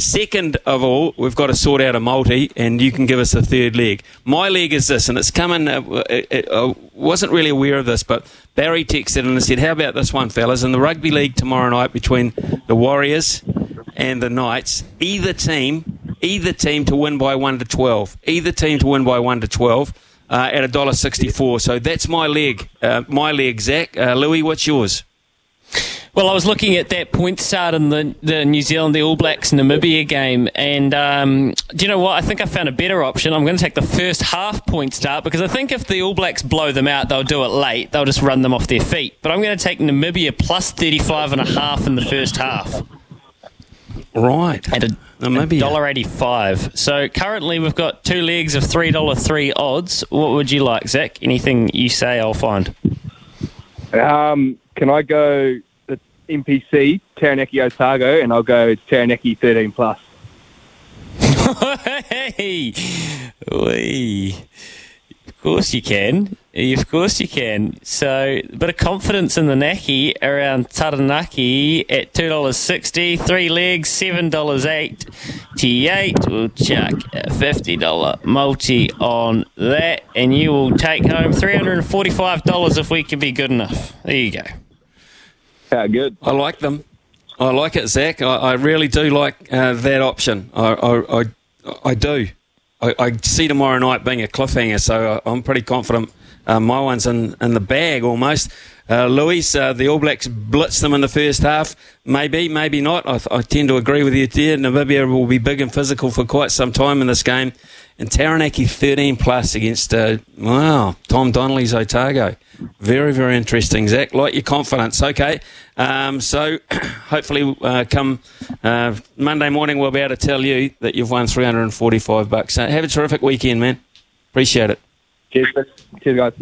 Second of all, we've got to sort out a multi, and you can give us a third leg. My leg is this, and it's coming. Uh, it, I wasn't really aware of this, but Barry texted and said, "How about this one, fellas? In the rugby league tomorrow night between the Warriors and the Knights, either team, either team to win by one to twelve, either team to win by one to twelve uh, at a dollar sixty-four. So that's my leg, uh, my leg. Zach, uh, Louis, what's yours? Well, I was looking at that point start in the, the New Zealand, the All Blacks Namibia game, and um, do you know what? I think I found a better option. I'm going to take the first half point start because I think if the All Blacks blow them out, they'll do it late. They'll just run them off their feet. But I'm going to take Namibia plus 35 and a half in the first half. Right. At a Namibia. dollar eighty-five. So currently we've got two legs of three dollar three odds. What would you like, Zach? Anything you say, I'll find. Um, can I go the NPC Taranaki Otago and I'll go Taranaki 13 plus. hey, Wee. Of course you can. Of course you can. So, a bit of confidence in the Naki around Taranaki at two dollars sixty. Three legs, seven dollars eighty-eight. We'll chuck a fifty dollar multi on that, and you will take home three hundred and forty-five dollars if we can be good enough. There you go. Yeah, good. I like them. I like it, Zach. I, I really do like uh, that option. I, I, I, I do. I, I see tomorrow night being a cliffhanger, so I, I'm pretty confident. Uh, my one's in, in the bag almost. Uh, Louis, uh, the All Blacks blitz them in the first half. Maybe, maybe not. I, I tend to agree with you there. Namibia will be big and physical for quite some time in this game. And Taranaki 13 plus against, uh, wow, Tom Donnelly's Otago. Very, very interesting, Zach. Like your confidence. Okay. Um, so hopefully, uh, come uh, Monday morning, we'll be able to tell you that you've won 345 bucks. So have a terrific weekend, man. Appreciate it. Cheers, cheers, guys.